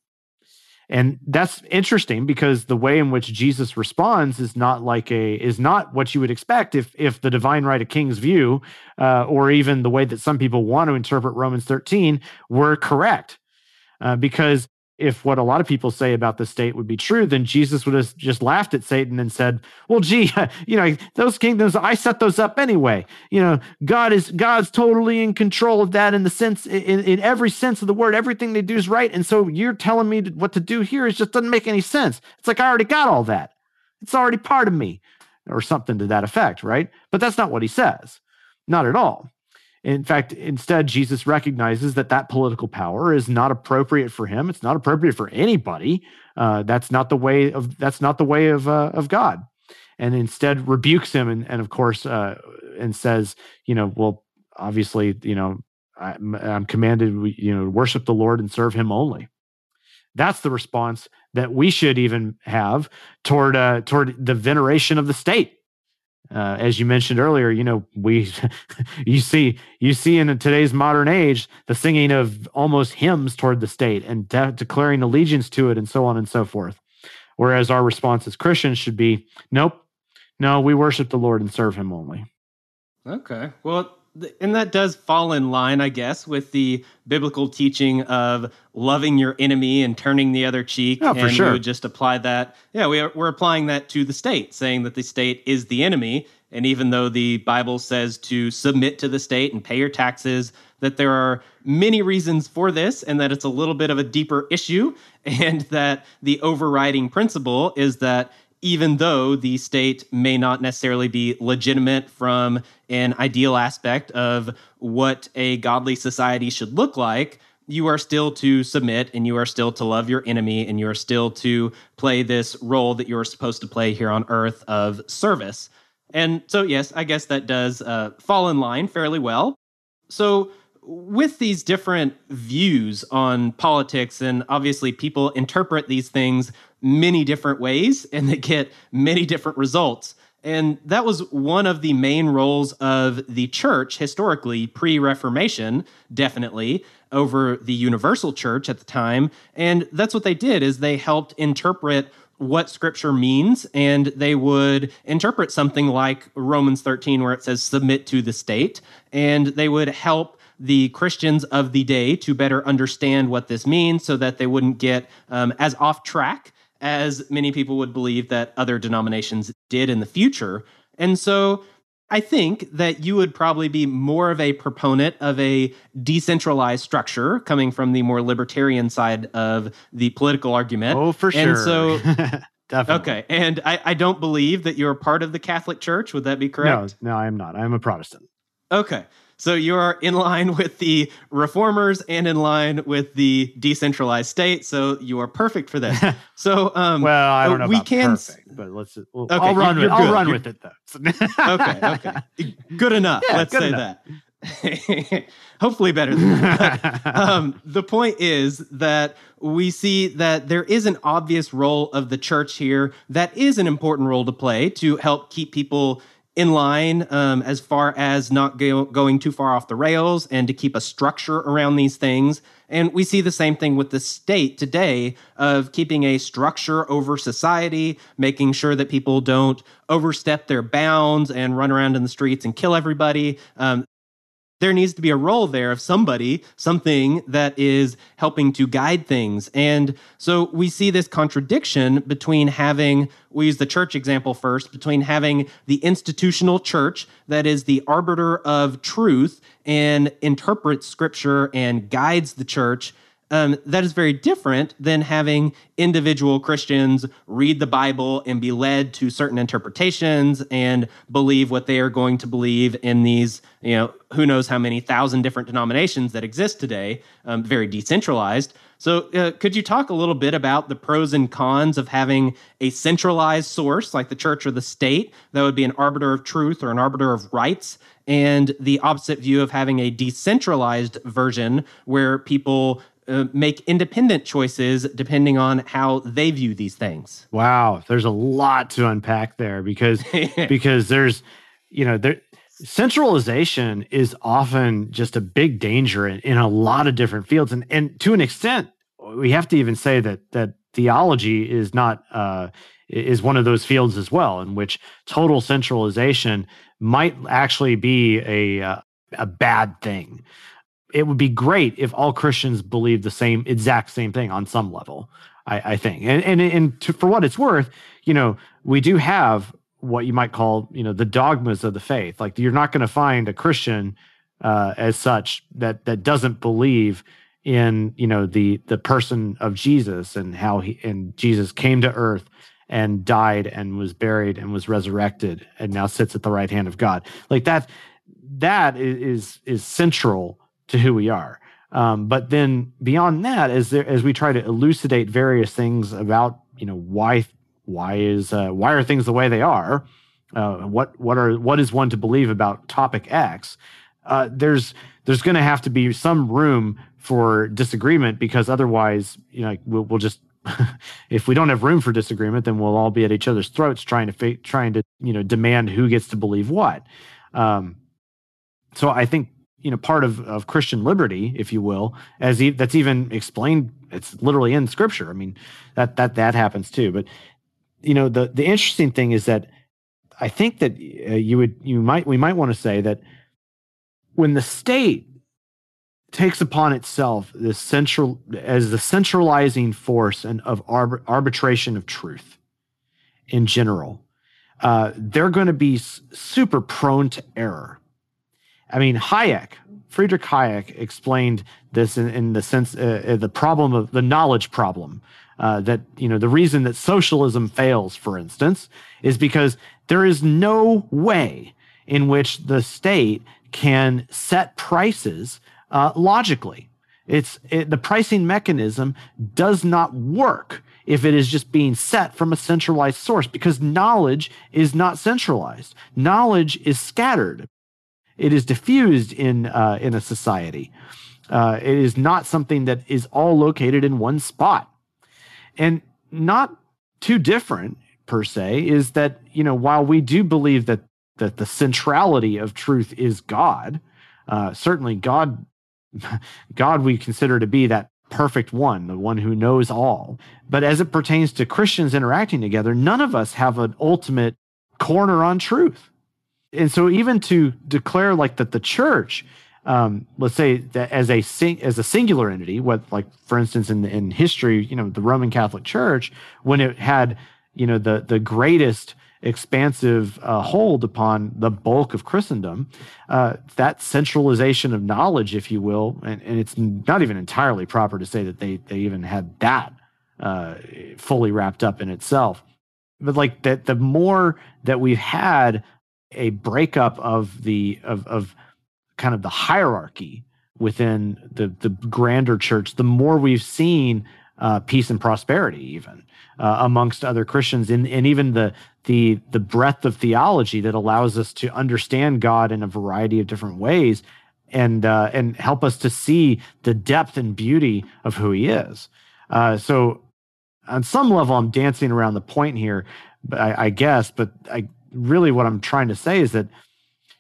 And that's interesting because the way in which Jesus responds is not like a is not what you would expect if if the divine right of king's view, uh, or even the way that some people want to interpret Romans 13 were correct. Uh, because if what a lot of people say about the state would be true, then Jesus would have just laughed at Satan and said, "Well, gee, you know, those kingdoms, I set those up anyway. You know, God is God's totally in control of that in the sense, in, in every sense of the word. Everything they do is right, and so you're telling me what to do here is just doesn't make any sense. It's like I already got all that. It's already part of me, or something to that effect, right? But that's not what he says, not at all. In fact, instead, Jesus recognizes that that political power is not appropriate for him. It's not appropriate for anybody. Uh, that's not the way of that's not the way of uh, of God. And instead rebukes him and, and of course uh, and says, you know, well, obviously, you know, I'm, I'm commanded, you know, worship the Lord and serve Him only. That's the response that we should even have toward uh, toward the veneration of the state uh, as you mentioned earlier, you know, we you see you see in today's modern age the singing of almost hymns toward the state and de- declaring allegiance to it, and so on and so forth. Whereas our response as Christians should be, nope, no, we worship the Lord and serve Him only. Okay, well, and that does fall in line, I guess, with the biblical teaching of loving your enemy and turning the other cheek. Oh, for and sure. we would just apply that. Yeah, we are, we're applying that to the state, saying that the state is the enemy. And even though the Bible says to submit to the state and pay your taxes, that there are many reasons for this, and that it's a little bit of a deeper issue, and that the overriding principle is that even though the state may not necessarily be legitimate from an ideal aspect of what a godly society should look like, you are still to submit and you are still to love your enemy and you are still to play this role that you're supposed to play here on earth of service. And so, yes, I guess that does uh, fall in line fairly well. So, with these different views on politics, and obviously people interpret these things many different ways and they get many different results. And that was one of the main roles of the church historically, pre Reformation, definitely, over the universal church at the time. And that's what they did is they helped interpret what scripture means and they would interpret something like Romans 13 where it says submit to the state and they would help the Christians of the day to better understand what this means so that they wouldn't get um, as off track as many people would believe that other denominations did in the future. And so I think that you would probably be more of a proponent of a decentralized structure coming from the more libertarian side of the political argument. Oh, for sure. And so, Definitely. okay. And I, I don't believe that you're part of the Catholic Church. Would that be correct? No, no, I am not. I am a Protestant. Okay. So you're in line with the reformers and in line with the decentralized state. So you are perfect for this. So um, Well, I don't know we about can perfect, but let's. We'll, Okay, I'll run with. I'll run You're- with it though. okay, okay, good enough. Yeah, Let's good say enough. that. Hopefully, better than that. um, the point is that we see that there is an obvious role of the church here that is an important role to play to help keep people in line um, as far as not go- going too far off the rails and to keep a structure around these things. And we see the same thing with the state today of keeping a structure over society, making sure that people don't overstep their bounds and run around in the streets and kill everybody. Um, there needs to be a role there of somebody, something that is helping to guide things. And so we see this contradiction between having, we use the church example first, between having the institutional church that is the arbiter of truth and interprets scripture and guides the church. Um, that is very different than having individual Christians read the Bible and be led to certain interpretations and believe what they are going to believe in these, you know, who knows how many thousand different denominations that exist today, um, very decentralized. So, uh, could you talk a little bit about the pros and cons of having a centralized source like the church or the state that would be an arbiter of truth or an arbiter of rights, and the opposite view of having a decentralized version where people uh, make independent choices depending on how they view these things? Wow, there's a lot to unpack there because because there's you know there centralization is often just a big danger in, in a lot of different fields. And and to an extent we have to even say that that theology is not uh is one of those fields as well in which total centralization might actually be a uh, a bad thing it would be great if all Christians believed the same exact same thing on some level. I, I think, and and and to, for what it's worth, you know, we do have what you might call, you know, the dogmas of the faith. Like you're not going to find a Christian uh, as such that that doesn't believe in you know the the person of Jesus and how he and Jesus came to earth and died and was buried and was resurrected and now sits at the right hand of God. Like that that is is, is central to who we are. Um, but then beyond that, as there, as we try to elucidate various things about you know why why is uh, why are things the way they are, uh, what what are what is one to believe about topic X, uh, there's there's going to have to be some room for disagreement because otherwise you know we'll, we'll just if we don't have room for disagreement then we'll all be at each other's throats trying to fa- trying to you know demand who gets to believe what. Um, so I think you know part of, of christian liberty if you will as e- that's even explained it's literally in scripture. I mean that that that happens too. But you know the the interesting thing is that i think that uh, you would you might we might want to say that when the state takes upon itself this central as the centralizing force and of arb- arbitration of truth in general uh, they're going to be super prone to error I mean, Hayek, Friedrich Hayek explained this in, in the sense, uh, uh, the problem of the knowledge problem. Uh, that, you know, the reason that socialism fails, for instance, is because there is no way in which the state can set prices uh, logically. It's it, the pricing mechanism does not work if it is just being set from a centralized source because knowledge is not centralized. Knowledge is scattered it is diffused in uh, in a society. Uh, it is not something that is all located in one spot, and not too different per se. Is that you know while we do believe that that the centrality of truth is God, uh, certainly God, God we consider to be that perfect one, the one who knows all. But as it pertains to Christians interacting together, none of us have an ultimate corner on truth and so even to declare like that the church um, let's say that as a sing, as a singular entity, what like for instance in in history, you know, the Roman Catholic Church, when it had you know the the greatest expansive uh, hold upon the bulk of Christendom, uh, that centralization of knowledge, if you will, and, and, it's not even entirely proper to say that they they even had that uh, fully wrapped up in itself, but like that the more that we've had a breakup of the of of kind of the hierarchy within the the grander church, the more we've seen uh, peace and prosperity, even uh, amongst other Christians, and and even the the the breadth of theology that allows us to understand God in a variety of different ways, and uh, and help us to see the depth and beauty of who He is. Uh, so, on some level, I'm dancing around the point here, I, I guess. But I really what I'm trying to say is that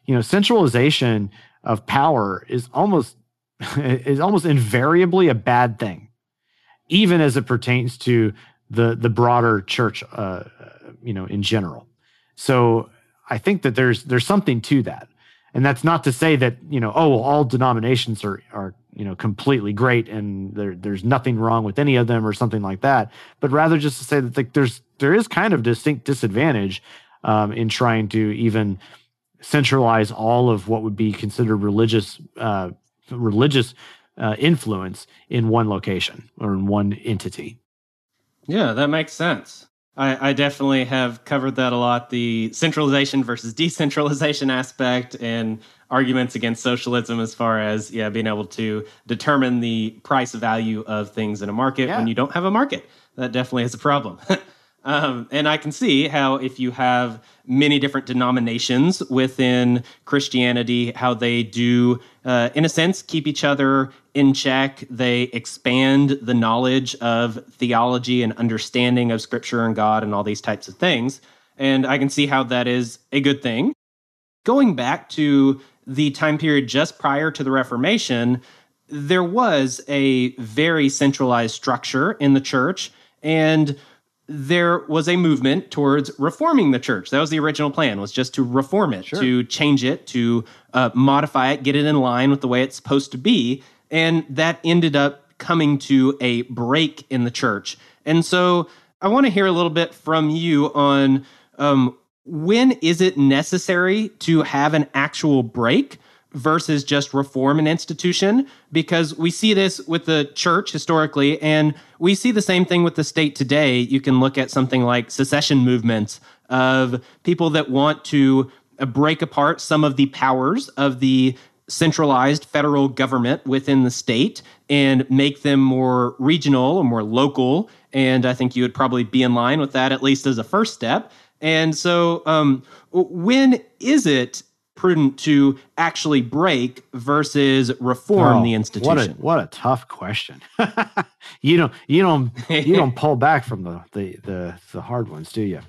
you know centralization of power is almost is almost invariably a bad thing, even as it pertains to the the broader church, uh, you know, in general. So I think that there's there's something to that, and that's not to say that you know, oh, well, all denominations are are you know completely great and there there's nothing wrong with any of them or something like that, but rather just to say that like, there's there is kind of distinct disadvantage um, in trying to even centralize all of what would be considered religious uh, religious uh, influence in one location or in one entity. Yeah, that makes sense. I, I, definitely have covered that a lot the centralization versus decentralization aspect and arguments against socialism as far as yeah being able to determine the price value of things in a market yeah. when you don't have a market that definitely is a problem Um, and I can see how if you have many different denominations within Christianity, how they do, uh, in a sense, keep each other in check. They expand the knowledge of theology and understanding of Scripture and God and all these types of things. And I can see how that is a good thing. Going back to the time period just prior to the Reformation, there was a very centralized structure in the church. And there was a movement towards reforming the church. That was the original plan, was just to reform it, sure. to change it, to uh, modify it, get it in line with the way it's supposed to be. And that ended up coming to a break in the church. And so I want to hear a little bit from you on um, when is it necessary to have an actual break versus just reform an institution because we see this with the church historically and we see the same thing with the state today. You can look at something like secession movements of people that want to uh, break apart some of the powers of the centralized federal government within the state and make them more regional or more local and i think you would probably be in line with that at least as a first step. And so um, when is it prudent to actually break versus reform oh, the institution? What a, what a tough question. you don't you don't you don't pull back from the the the, the hard ones, do you?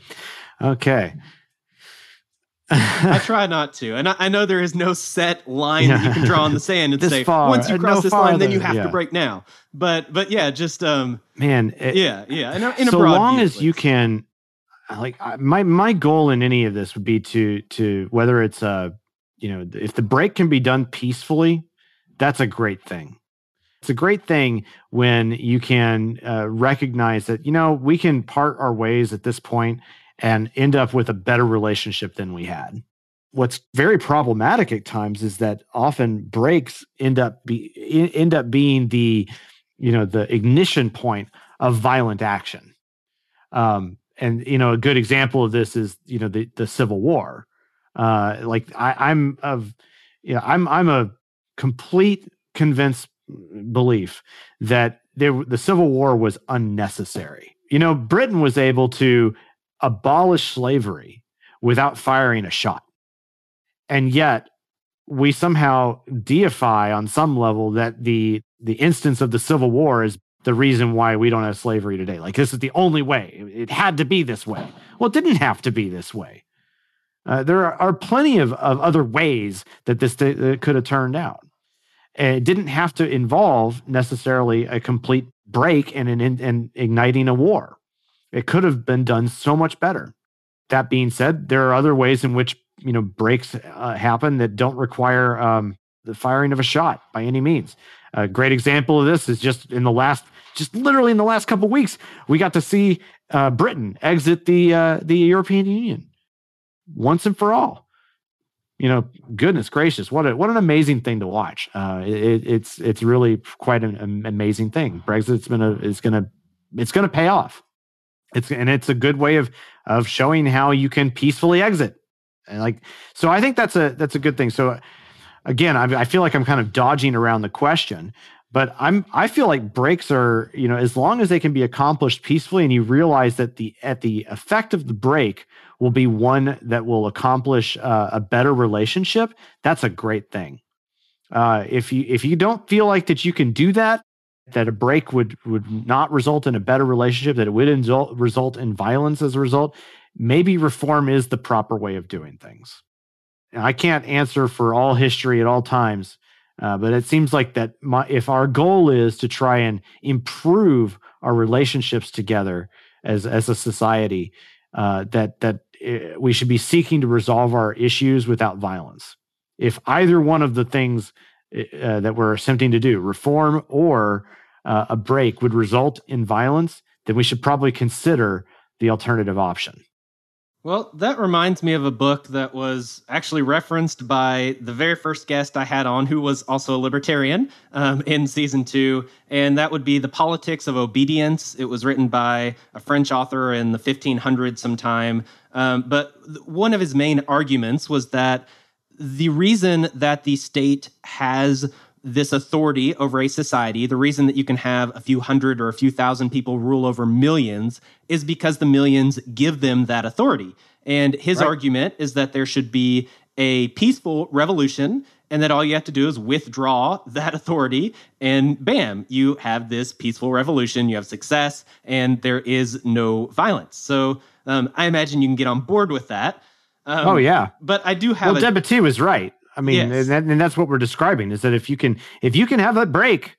Okay. I try not to, and I, I, know there is no set line that you can draw in the sand and say far, once you cross no this farther, line, then you have yeah. to break now. But but yeah, just um, man, it, yeah, yeah. In a, in so long as you can like my my goal in any of this would be to to whether it's a you know if the break can be done peacefully that's a great thing. It's a great thing when you can uh, recognize that you know we can part our ways at this point and end up with a better relationship than we had. What's very problematic at times is that often breaks end up be end up being the you know the ignition point of violent action. Um, and you know a good example of this is you know the the Civil War. Uh, like I, I'm of yeah I'm I'm a complete convinced belief that there the Civil War was unnecessary. You know, Britain was able to abolish slavery without firing a shot, and yet we somehow deify on some level that the the instance of the Civil War is the reason why we don't have slavery today. Like this is the only way. It had to be this way. Well, it didn't have to be this way. Uh, there are, are, plenty of, of other ways that this th- that could have turned out. It didn't have to involve necessarily a complete break and, and, and igniting a war. It could have been done so much better. That being said, there are other ways in which you know breaks uh, happen that don't require um, the firing of a shot by any means. A great example of this is just in the last, just literally in the last couple weeks, we got to see uh, Britain exit the uh, the European Union once and for all. You know, goodness gracious, what a, what an amazing thing to watch. Uh, it, it's it's really quite an, an amazing thing. Brexit's been a is to it's to pay off. It's and it's a good way of of showing how you can peacefully exit. And like so, I think that's a that's a good thing. So again, I, I feel like I'm kind of dodging around the question, but I'm I feel like breaks are you know as long as they can be accomplished peacefully, and you realize that the at the effect of the break will be one that will accomplish uh, a better relationship. That's a great thing. Uh, if you if you don't feel like that you can do that, that a break would would not result in a better relationship, that it would insult, result in violence as a result, maybe reform is the proper way of doing things. I can't answer for all history at all times, uh, but it seems like that my, if our goal is to try and improve our relationships together as as a society, uh, that that uh, we should be seeking to resolve our issues without violence. If either one of the things uh, that we're attempting to do, reform or uh, a break, would result in violence, then we should probably consider the alternative option. Well, that reminds me of a book that was actually referenced by the very first guest I had on, who was also a libertarian um, in season two, and that would be The Politics of Obedience. It was written by a French author in the 1500s sometime. Um, but one of his main arguments was that the reason that the state has this authority over a society, the reason that you can have a few hundred or a few thousand people rule over millions is because the millions give them that authority. And his right. argument is that there should be a peaceful revolution and that all you have to do is withdraw that authority and bam you have this peaceful revolution you have success and there is no violence so um, i imagine you can get on board with that um, oh yeah but i do have well a, La Boétie was right I mean, yes. and, that, and that's what we're describing is that if you can if you can have that break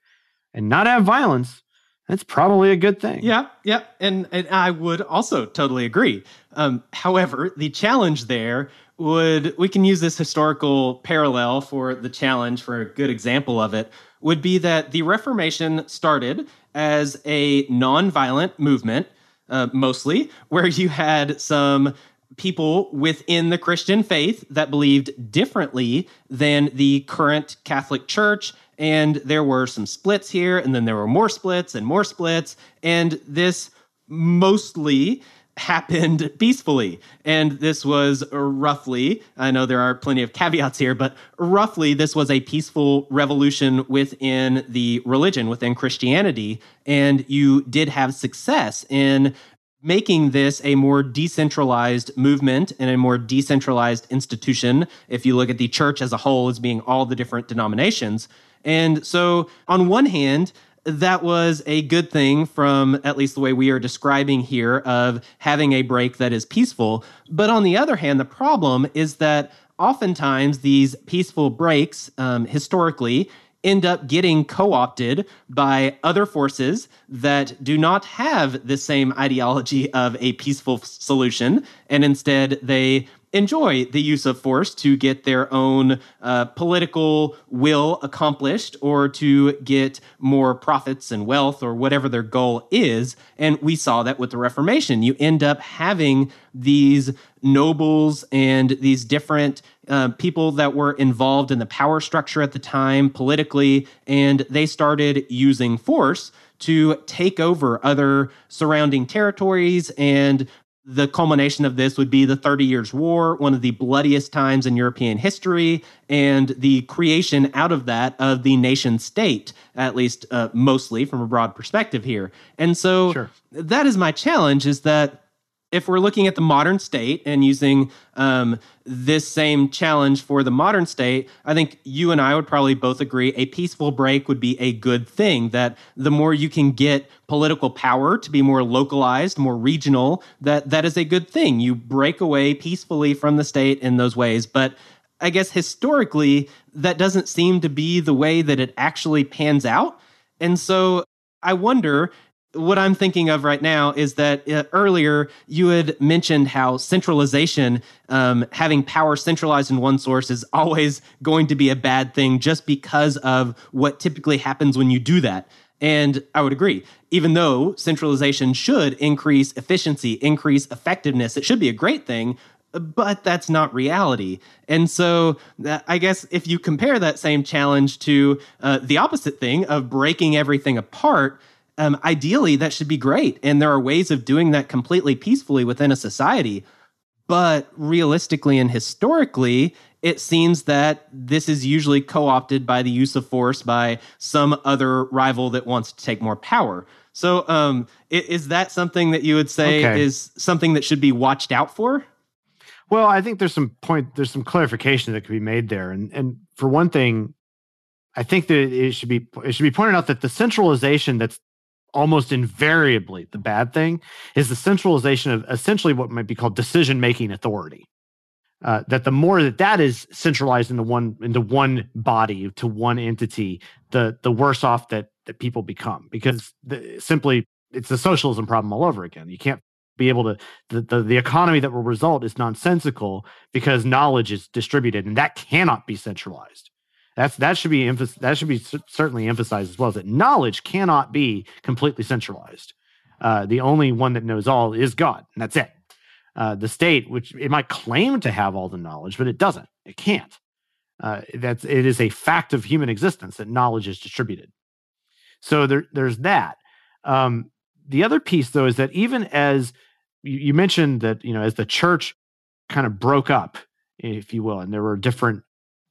and not have violence, that's probably a good thing. Yeah, yeah, and and I would also totally agree. Um, however, the challenge there would we can use this historical parallel for the challenge for a good example of it would be that the Reformation started as a non-violent movement, uh, mostly where you had some people within the Christian faith that believed differently than the current Catholic Church. And there were some splits here, and then there were more splits and more splits. And this mostly happened peacefully. And this was roughly, I know there are plenty of caveats here, but roughly this was a peaceful revolution within the religion, within Christianity. And you did have success in making this a more decentralized movement and a more decentralized institution if you look at the church as a whole as being all the different denominations. And so on one hand that was a good thing from at least the way we are describing here of having a break that is peaceful. But on the other hand the problem is that oftentimes these peaceful breaks um, historically end up getting co opted by other forces that do not have the same ideology of a peaceful solution. And instead, they enjoy the use of force to get their own uh, political will accomplished or to get more profits and wealth or whatever their goal is. And we saw that with the Reformation. You end up having these nobles and these different uh, people that were involved in the power structure at the time politically, and they started using force to take over other surrounding territories and the culmination of this would be the 30 Years' War, one of the bloodiest times in European history, and the creation out of that of the nation state, at least uh, mostly from a broad perspective here. And so sure. that is my challenge is that if we're looking at the modern state and using um, this same challenge for the modern state, I think you and I would probably both agree a peaceful break would be a good thing. That the more you can get political power to be more localized, more regional, that that is a good thing. You break away peacefully from the state in those ways. But I guess historically, that doesn't seem to be the way that it actually pans out. And so I wonder what I'm thinking of right now is that uh, earlier you had mentioned how centralization, um, having power centralized in one source, is always going to be a bad thing just because of what typically happens when you do that. And I would agree, even though centralization should increase efficiency, increase effectiveness, it should be a great thing, but that's not reality. And so I guess if you compare that same challenge to uh, the opposite thing of breaking everything apart, um, ideally that should be great. And there are ways of doing that completely peacefully within a society. But realistically and historically, it seems that this is usually co opted by the use of force by some other rival that wants to take more power. So, um, is that something that you would say okay. is something that should be watched out for? Well, I think there's some point, there's some clarification that could be made there, and and for one thing, I think that it should be it should be pointed out that the centralization that's almost invariably the bad thing is the centralization of essentially what might be called decision making authority. Uh, that the more that that is centralized into one into one body to one entity, the the worse off that that people become because the, simply it's a socialism problem all over again. You can't be able to the, the, the economy that will result is nonsensical because knowledge is distributed and that cannot be centralized that's that should be that should be certainly emphasized as well that knowledge cannot be completely centralized. Uh, the only one that knows all is god and that's it. Uh, the state which it might claim to have all the knowledge but it doesn't. It can't. Uh, that's it is a fact of human existence that knowledge is distributed. So there, there's that. Um, the other piece though is that even as you, you mentioned that you know as the church kind of broke up, if you will, and there were different,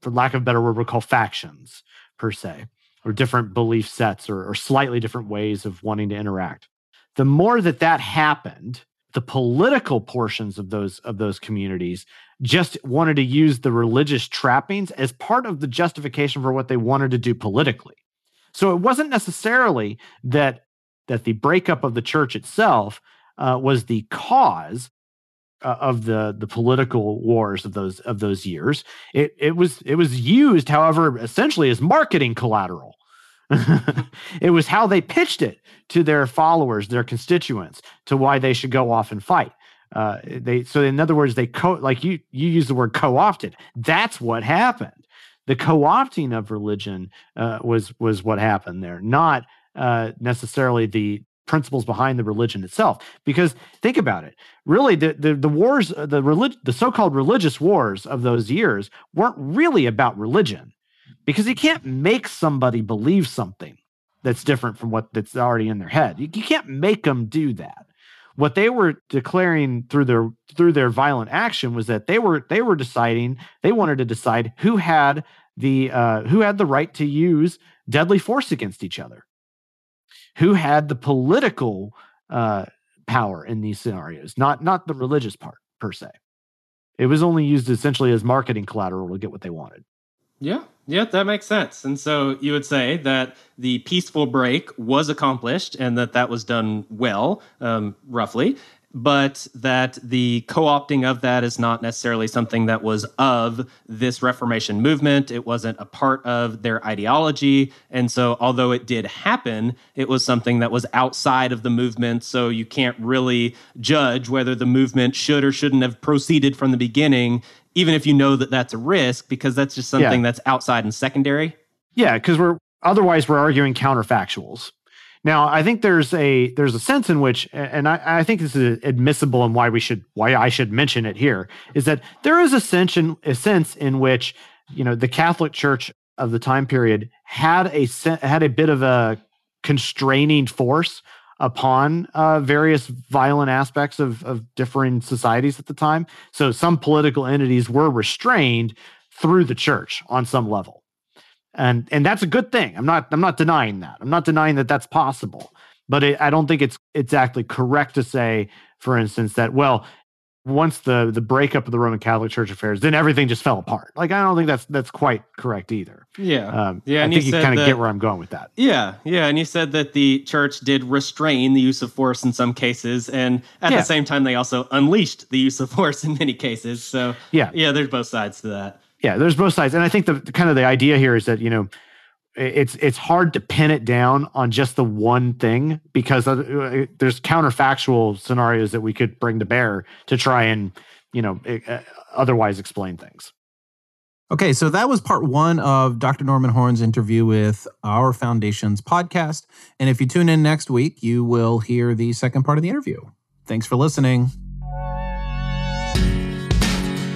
for lack of a better word, we'll call factions per se, or different belief sets, or, or slightly different ways of wanting to interact. The more that that happened, the political portions of those of those communities just wanted to use the religious trappings as part of the justification for what they wanted to do politically. So it wasn't necessarily that that the breakup of the church itself uh, was the cause uh, of the the political wars of those of those years. It it was it was used, however, essentially as marketing collateral. it was how they pitched it to their followers, their constituents, to why they should go off and fight. Uh, they so in other words, they co like you you use the word co-opted. That's what happened. The co-opting of religion uh, was was what happened there, not uh, necessarily the principles behind the religion itself. Because think about it, really, the the, the wars, uh, the relig- the so-called religious wars of those years weren't really about religion, because you can't make somebody believe something that's different from what that's already in their head. You, you can't make them do that. What they were declaring through their through their violent action was that they were they were deciding they wanted to decide who had the uh, who had the right to use deadly force against each other who had the political uh, power in these scenarios, not not the religious part per se. It was only used essentially as marketing collateral to get what they wanted. Yeah, yeah, that makes sense. And so you would say that the peaceful break was accomplished and that that was done well, um, roughly but that the co opting of that is not necessarily something that was of this Reformation movement. It wasn't a part of their ideology. And so, although it did happen, it was something that was outside of the movement. So, you can't really judge whether the movement should or shouldn't have proceeded from the beginning, even if you know that that's a risk, because that's just something yeah. that's outside and secondary. Yeah, because we're otherwise we're arguing counterfactuals. Now, I think there's a there's a sense in which, and I, I, think this is admissible, and why we should why I should mention it here is that there is a sense in, a sense in which you know the Catholic Church of the time period had a had a bit of a constraining force upon uh, various violent aspects of, of differing societies at the time. So some political entities were restrained through the church on some level and and that's a good thing. I'm not I'm not denying that. I'm not denying that that's possible. But it, I don't think it's exactly correct to say, for instance, that well, once the the breakup of the Roman Catholic Church affairs, then everything just fell apart. Like I don't think that's that's quite correct either. Yeah, um, yeah. I think you, you kind of get where I'm going with that. Yeah, yeah. And you said that the church did restrain the use of force in some cases, and at yeah. the same time, they also unleashed the use of force in many cases. So yeah, yeah. There's both sides to that yeah, there's both sides, and I think the kind of the idea here is that you know it's it's hard to pin it down on just the one thing because uh, there's counterfactual scenarios that we could bring to bear to try and you know uh, otherwise explain things. Okay, so that was part one of Dr. Norman Horn's interview with OurFoundations podcast. And if you tune in next week, you will hear the second part of the interview. Thanks for listening.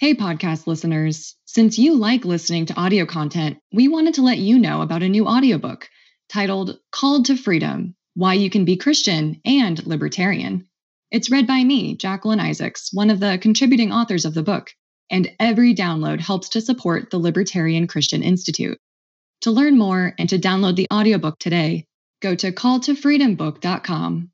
Hey, podcast listeners. Since you like listening to audio content, we wanted to let you know about a new audiobook titled Called to Freedom Why You Can Be Christian and Libertarian. It's read by me, Jacqueline Isaacs, one of the contributing authors of the book, and every download helps to support the Libertarian Christian Institute. To learn more and to download the audiobook today, go to calltofreedombook.com.